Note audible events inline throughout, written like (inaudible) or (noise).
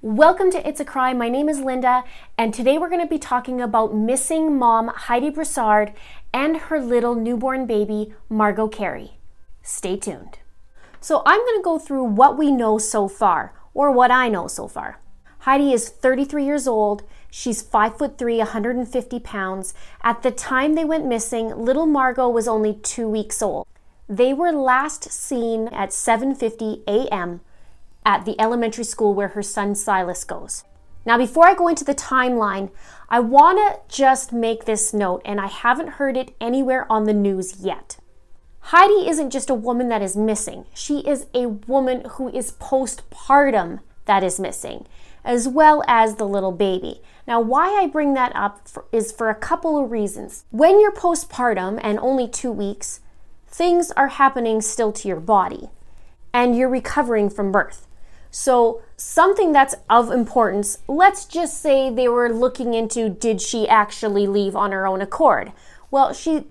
Welcome to It's a Crime. My name is Linda, and today we're going to be talking about missing mom Heidi Broussard and her little newborn baby Margot Carey. Stay tuned. So, I'm going to go through what we know so far, or what I know so far. Heidi is 33 years old. She's 5 foot 3, 150 pounds. At the time they went missing, little Margot was only 2 weeks old. They were last seen at 7:50 a.m at the elementary school where her son Silas goes. Now, before I go into the timeline, I want to just make this note, and I haven't heard it anywhere on the news yet. Heidi isn't just a woman that is missing, she is a woman who is postpartum that is missing, as well as the little baby. Now, why I bring that up for, is for a couple of reasons. When you're postpartum and only two weeks, things are happening still to your body, and you're recovering from birth. So, something that's of importance, let's just say they were looking into did she actually leave on her own accord? Well, she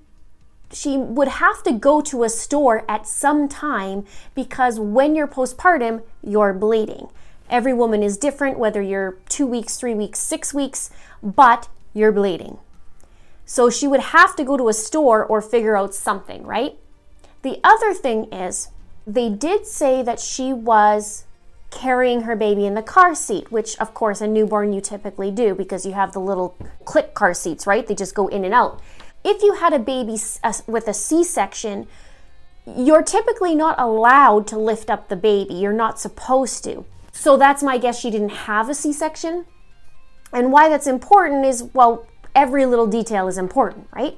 she would have to go to a store at some time because when you're postpartum, you're bleeding. Every woman is different, whether you're two weeks, three weeks, six weeks, but you're bleeding. So she would have to go to a store or figure out something, right? The other thing is, they did say that she was carrying her baby in the car seat, which of course a newborn you typically do because you have the little click car seats, right? They just go in and out. If you had a baby with a C section, you're typically not allowed to lift up the baby. You're not supposed to. So that's my guess she didn't have a C section. And why that's important is well, every little detail is important, right?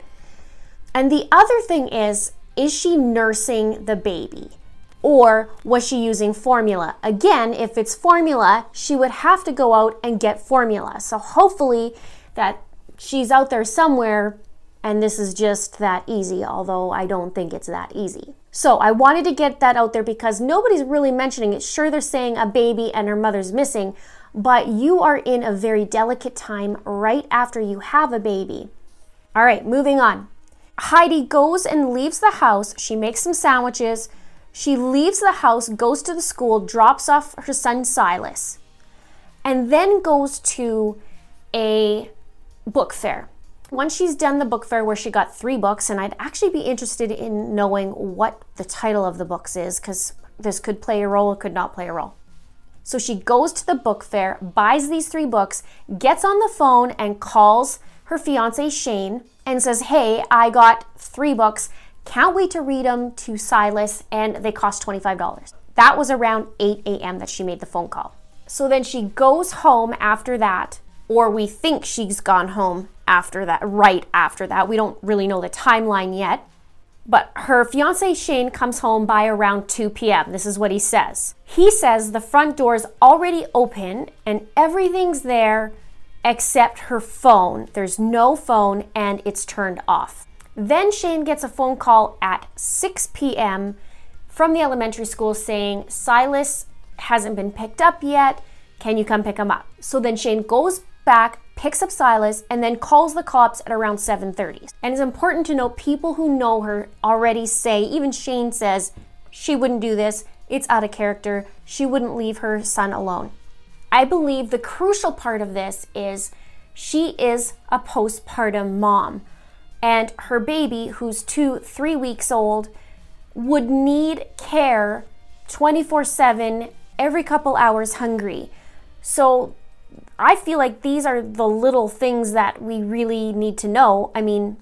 And the other thing is, is she nursing the baby? Or was she using formula? Again, if it's formula, she would have to go out and get formula. So hopefully that she's out there somewhere and this is just that easy, although I don't think it's that easy. So I wanted to get that out there because nobody's really mentioning it. Sure, they're saying a baby and her mother's missing, but you are in a very delicate time right after you have a baby. All right, moving on. Heidi goes and leaves the house. She makes some sandwiches. She leaves the house, goes to the school, drops off her son Silas, and then goes to a book fair. Once she's done the book fair where she got three books, and I'd actually be interested in knowing what the title of the books is because this could play a role, could not play a role. So she goes to the book fair, buys these three books, gets on the phone, and calls her fiance Shane and says, Hey, I got three books. Can't wait to read them to Silas, and they cost $25. That was around 8 a.m. that she made the phone call. So then she goes home after that, or we think she's gone home after that, right after that. We don't really know the timeline yet. But her fiance Shane comes home by around 2 p.m. This is what he says. He says the front door is already open and everything's there except her phone. There's no phone and it's turned off. Then Shane gets a phone call at 6 p.m. from the elementary school saying Silas hasn't been picked up yet. Can you come pick him up? So then Shane goes back, picks up Silas, and then calls the cops at around 7:30. And it's important to note people who know her already say, even Shane says, she wouldn't do this. It's out of character. She wouldn't leave her son alone. I believe the crucial part of this is she is a postpartum mom and her baby, who's two, three weeks old, would need care 24 7, every couple hours, hungry. So I feel like these are the little things that we really need to know. I mean,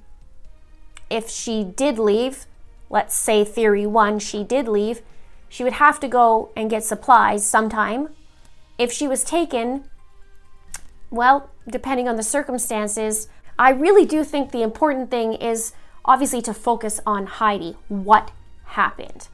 if she did leave, let's say theory one, she did leave, she would have to go and get supplies sometime. If she was taken, well, depending on the circumstances, I really do think the important thing is obviously to focus on Heidi. What happened?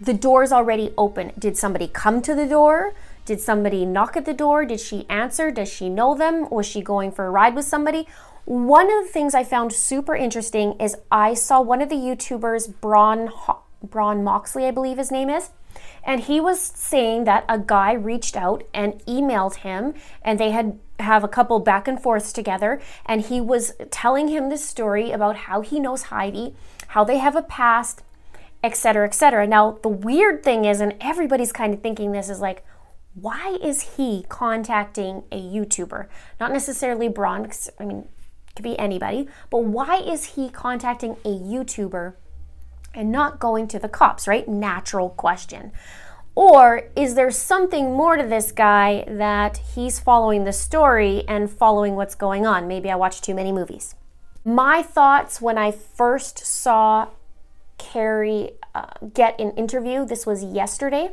The door's already open. Did somebody come to the door? Did somebody knock at the door? Did she answer? Does she know them? Was she going for a ride with somebody? One of the things I found super interesting is I saw one of the YouTubers, Braun, Braun Moxley, I believe his name is, and he was saying that a guy reached out and emailed him, and they had have a couple back and forths together, and he was telling him this story about how he knows Heidi, how they have a past, etc., etc. Now, the weird thing is, and everybody's kind of thinking this is like, why is he contacting a YouTuber? Not necessarily Bronx, I mean, could be anybody, but why is he contacting a YouTuber and not going to the cops, right? Natural question. Or is there something more to this guy that he's following the story and following what's going on? Maybe I watched too many movies. My thoughts when I first saw Carey uh, get an interview, this was yesterday.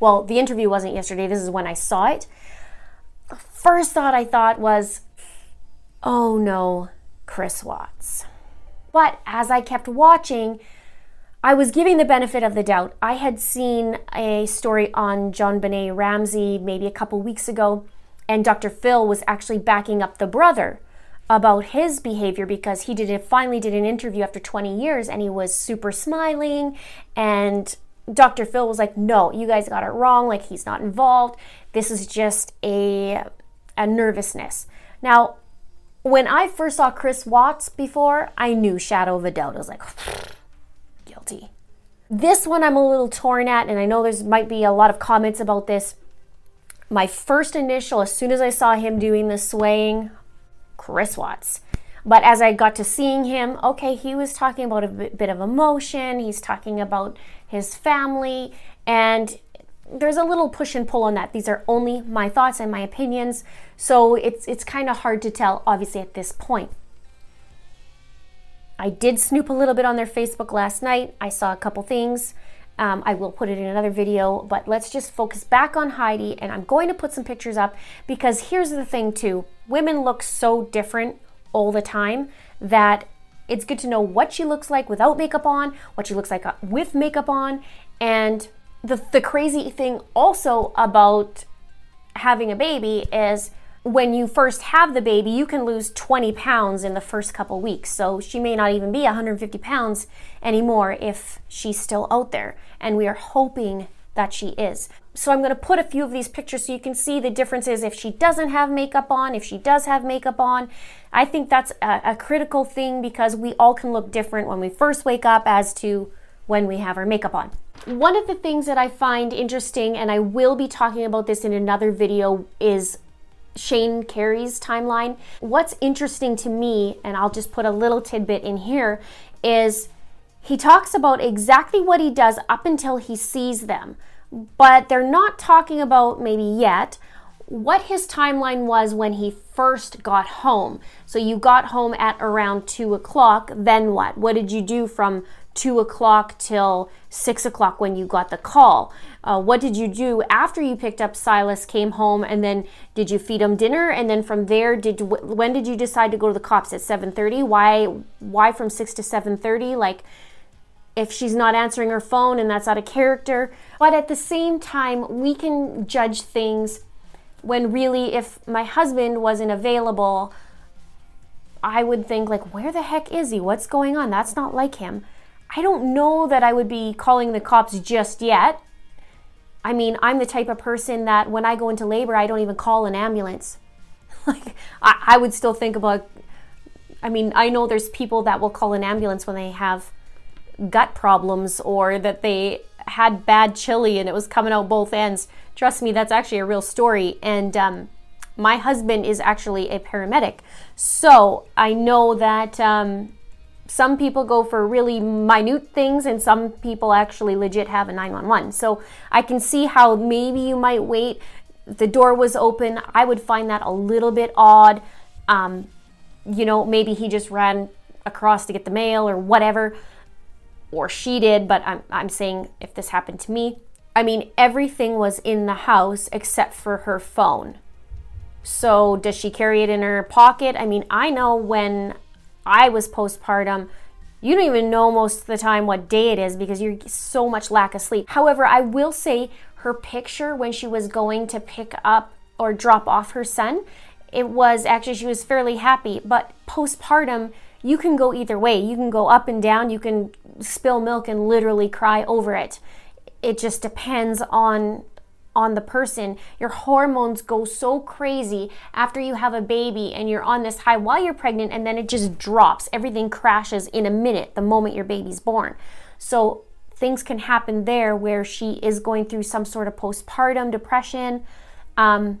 Well, the interview wasn't yesterday, this is when I saw it. The first thought I thought was, oh no, Chris Watts. But as I kept watching, I was giving the benefit of the doubt. I had seen a story on JonBenét Ramsey maybe a couple weeks ago, and Dr. Phil was actually backing up the brother about his behavior because he did finally did an interview after 20 years and he was super smiling and Dr. Phil was like, "No, you guys got it wrong. Like he's not involved. This is just a a nervousness." Now, when I first saw Chris Watts before, I knew shadow of a doubt. I was like, (sighs) guilty. This one I'm a little torn at, and I know there's might be a lot of comments about this. My first initial, as soon as I saw him doing the swaying, Chris Watts. But as I got to seeing him, okay, he was talking about a bit of emotion. He's talking about his family, and there's a little push and pull on that. These are only my thoughts and my opinions, so it's it's kind of hard to tell, obviously, at this point. I did snoop a little bit on their Facebook last night. I saw a couple things. Um, I will put it in another video, but let's just focus back on Heidi. And I'm going to put some pictures up because here's the thing, too women look so different all the time that it's good to know what she looks like without makeup on, what she looks like uh, with makeup on. And the, the crazy thing also about having a baby is when you first have the baby, you can lose 20 pounds in the first couple weeks. So she may not even be 150 pounds anymore if she's still out there. And we are hoping that she is. So I'm going to put a few of these pictures so you can see the differences if she doesn't have makeup on, if she does have makeup on. I think that's a, a critical thing because we all can look different when we first wake up as to when we have our makeup on. One of the things that I find interesting, and I will be talking about this in another video, is Shane Carey's timeline. What's interesting to me, and I'll just put a little tidbit in here, is he talks about exactly what he does up until he sees them, but they're not talking about maybe yet what his timeline was when he first got home. So you got home at around two o'clock, then what? What did you do from two o'clock till six o'clock when you got the call? Uh, what did you do after you picked up Silas, came home, and then did you feed him dinner? And then from there, did when did you decide to go to the cops at seven thirty? Why why from six to seven thirty? Like if she's not answering her phone and that's out of character. But at the same time, we can judge things when really if my husband wasn't available i would think like where the heck is he what's going on that's not like him i don't know that i would be calling the cops just yet i mean i'm the type of person that when i go into labor i don't even call an ambulance (laughs) like I, I would still think about i mean i know there's people that will call an ambulance when they have gut problems or that they had bad chili and it was coming out both ends Trust me, that's actually a real story. And um, my husband is actually a paramedic. So I know that um, some people go for really minute things and some people actually legit have a 911. So I can see how maybe you might wait. The door was open. I would find that a little bit odd. Um, you know, maybe he just ran across to get the mail or whatever, or she did, but I'm, I'm saying if this happened to me, I mean, everything was in the house except for her phone. So, does she carry it in her pocket? I mean, I know when I was postpartum, you don't even know most of the time what day it is because you're so much lack of sleep. However, I will say her picture when she was going to pick up or drop off her son, it was actually she was fairly happy. But postpartum, you can go either way. You can go up and down. You can spill milk and literally cry over it. It just depends on on the person. Your hormones go so crazy after you have a baby and you're on this high while you're pregnant and then it just drops. Everything crashes in a minute the moment your baby's born. So things can happen there where she is going through some sort of postpartum depression. Um,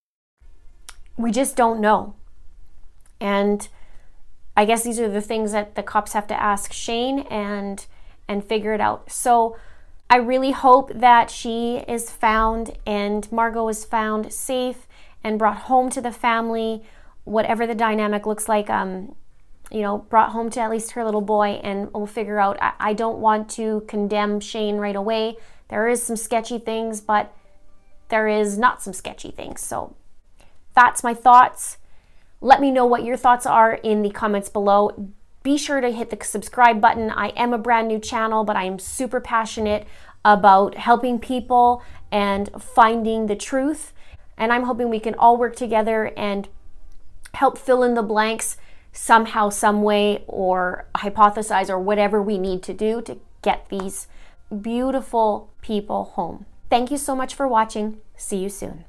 we just don't know. And I guess these are the things that the cops have to ask Shane and and figure it out. So I really hope that she is found and Margot is found safe and brought home to the family, whatever the dynamic looks like. Um, you know, brought home to at least her little boy, and we'll figure out. I, I don't want to condemn Shane right away. There is some sketchy things, but there is not some sketchy things. So that's my thoughts. Let me know what your thoughts are in the comments below. Be sure to hit the subscribe button. I am a brand new channel, but I am super passionate about helping people and finding the truth. And I'm hoping we can all work together and help fill in the blanks somehow, some way, or hypothesize or whatever we need to do to get these beautiful people home. Thank you so much for watching. See you soon.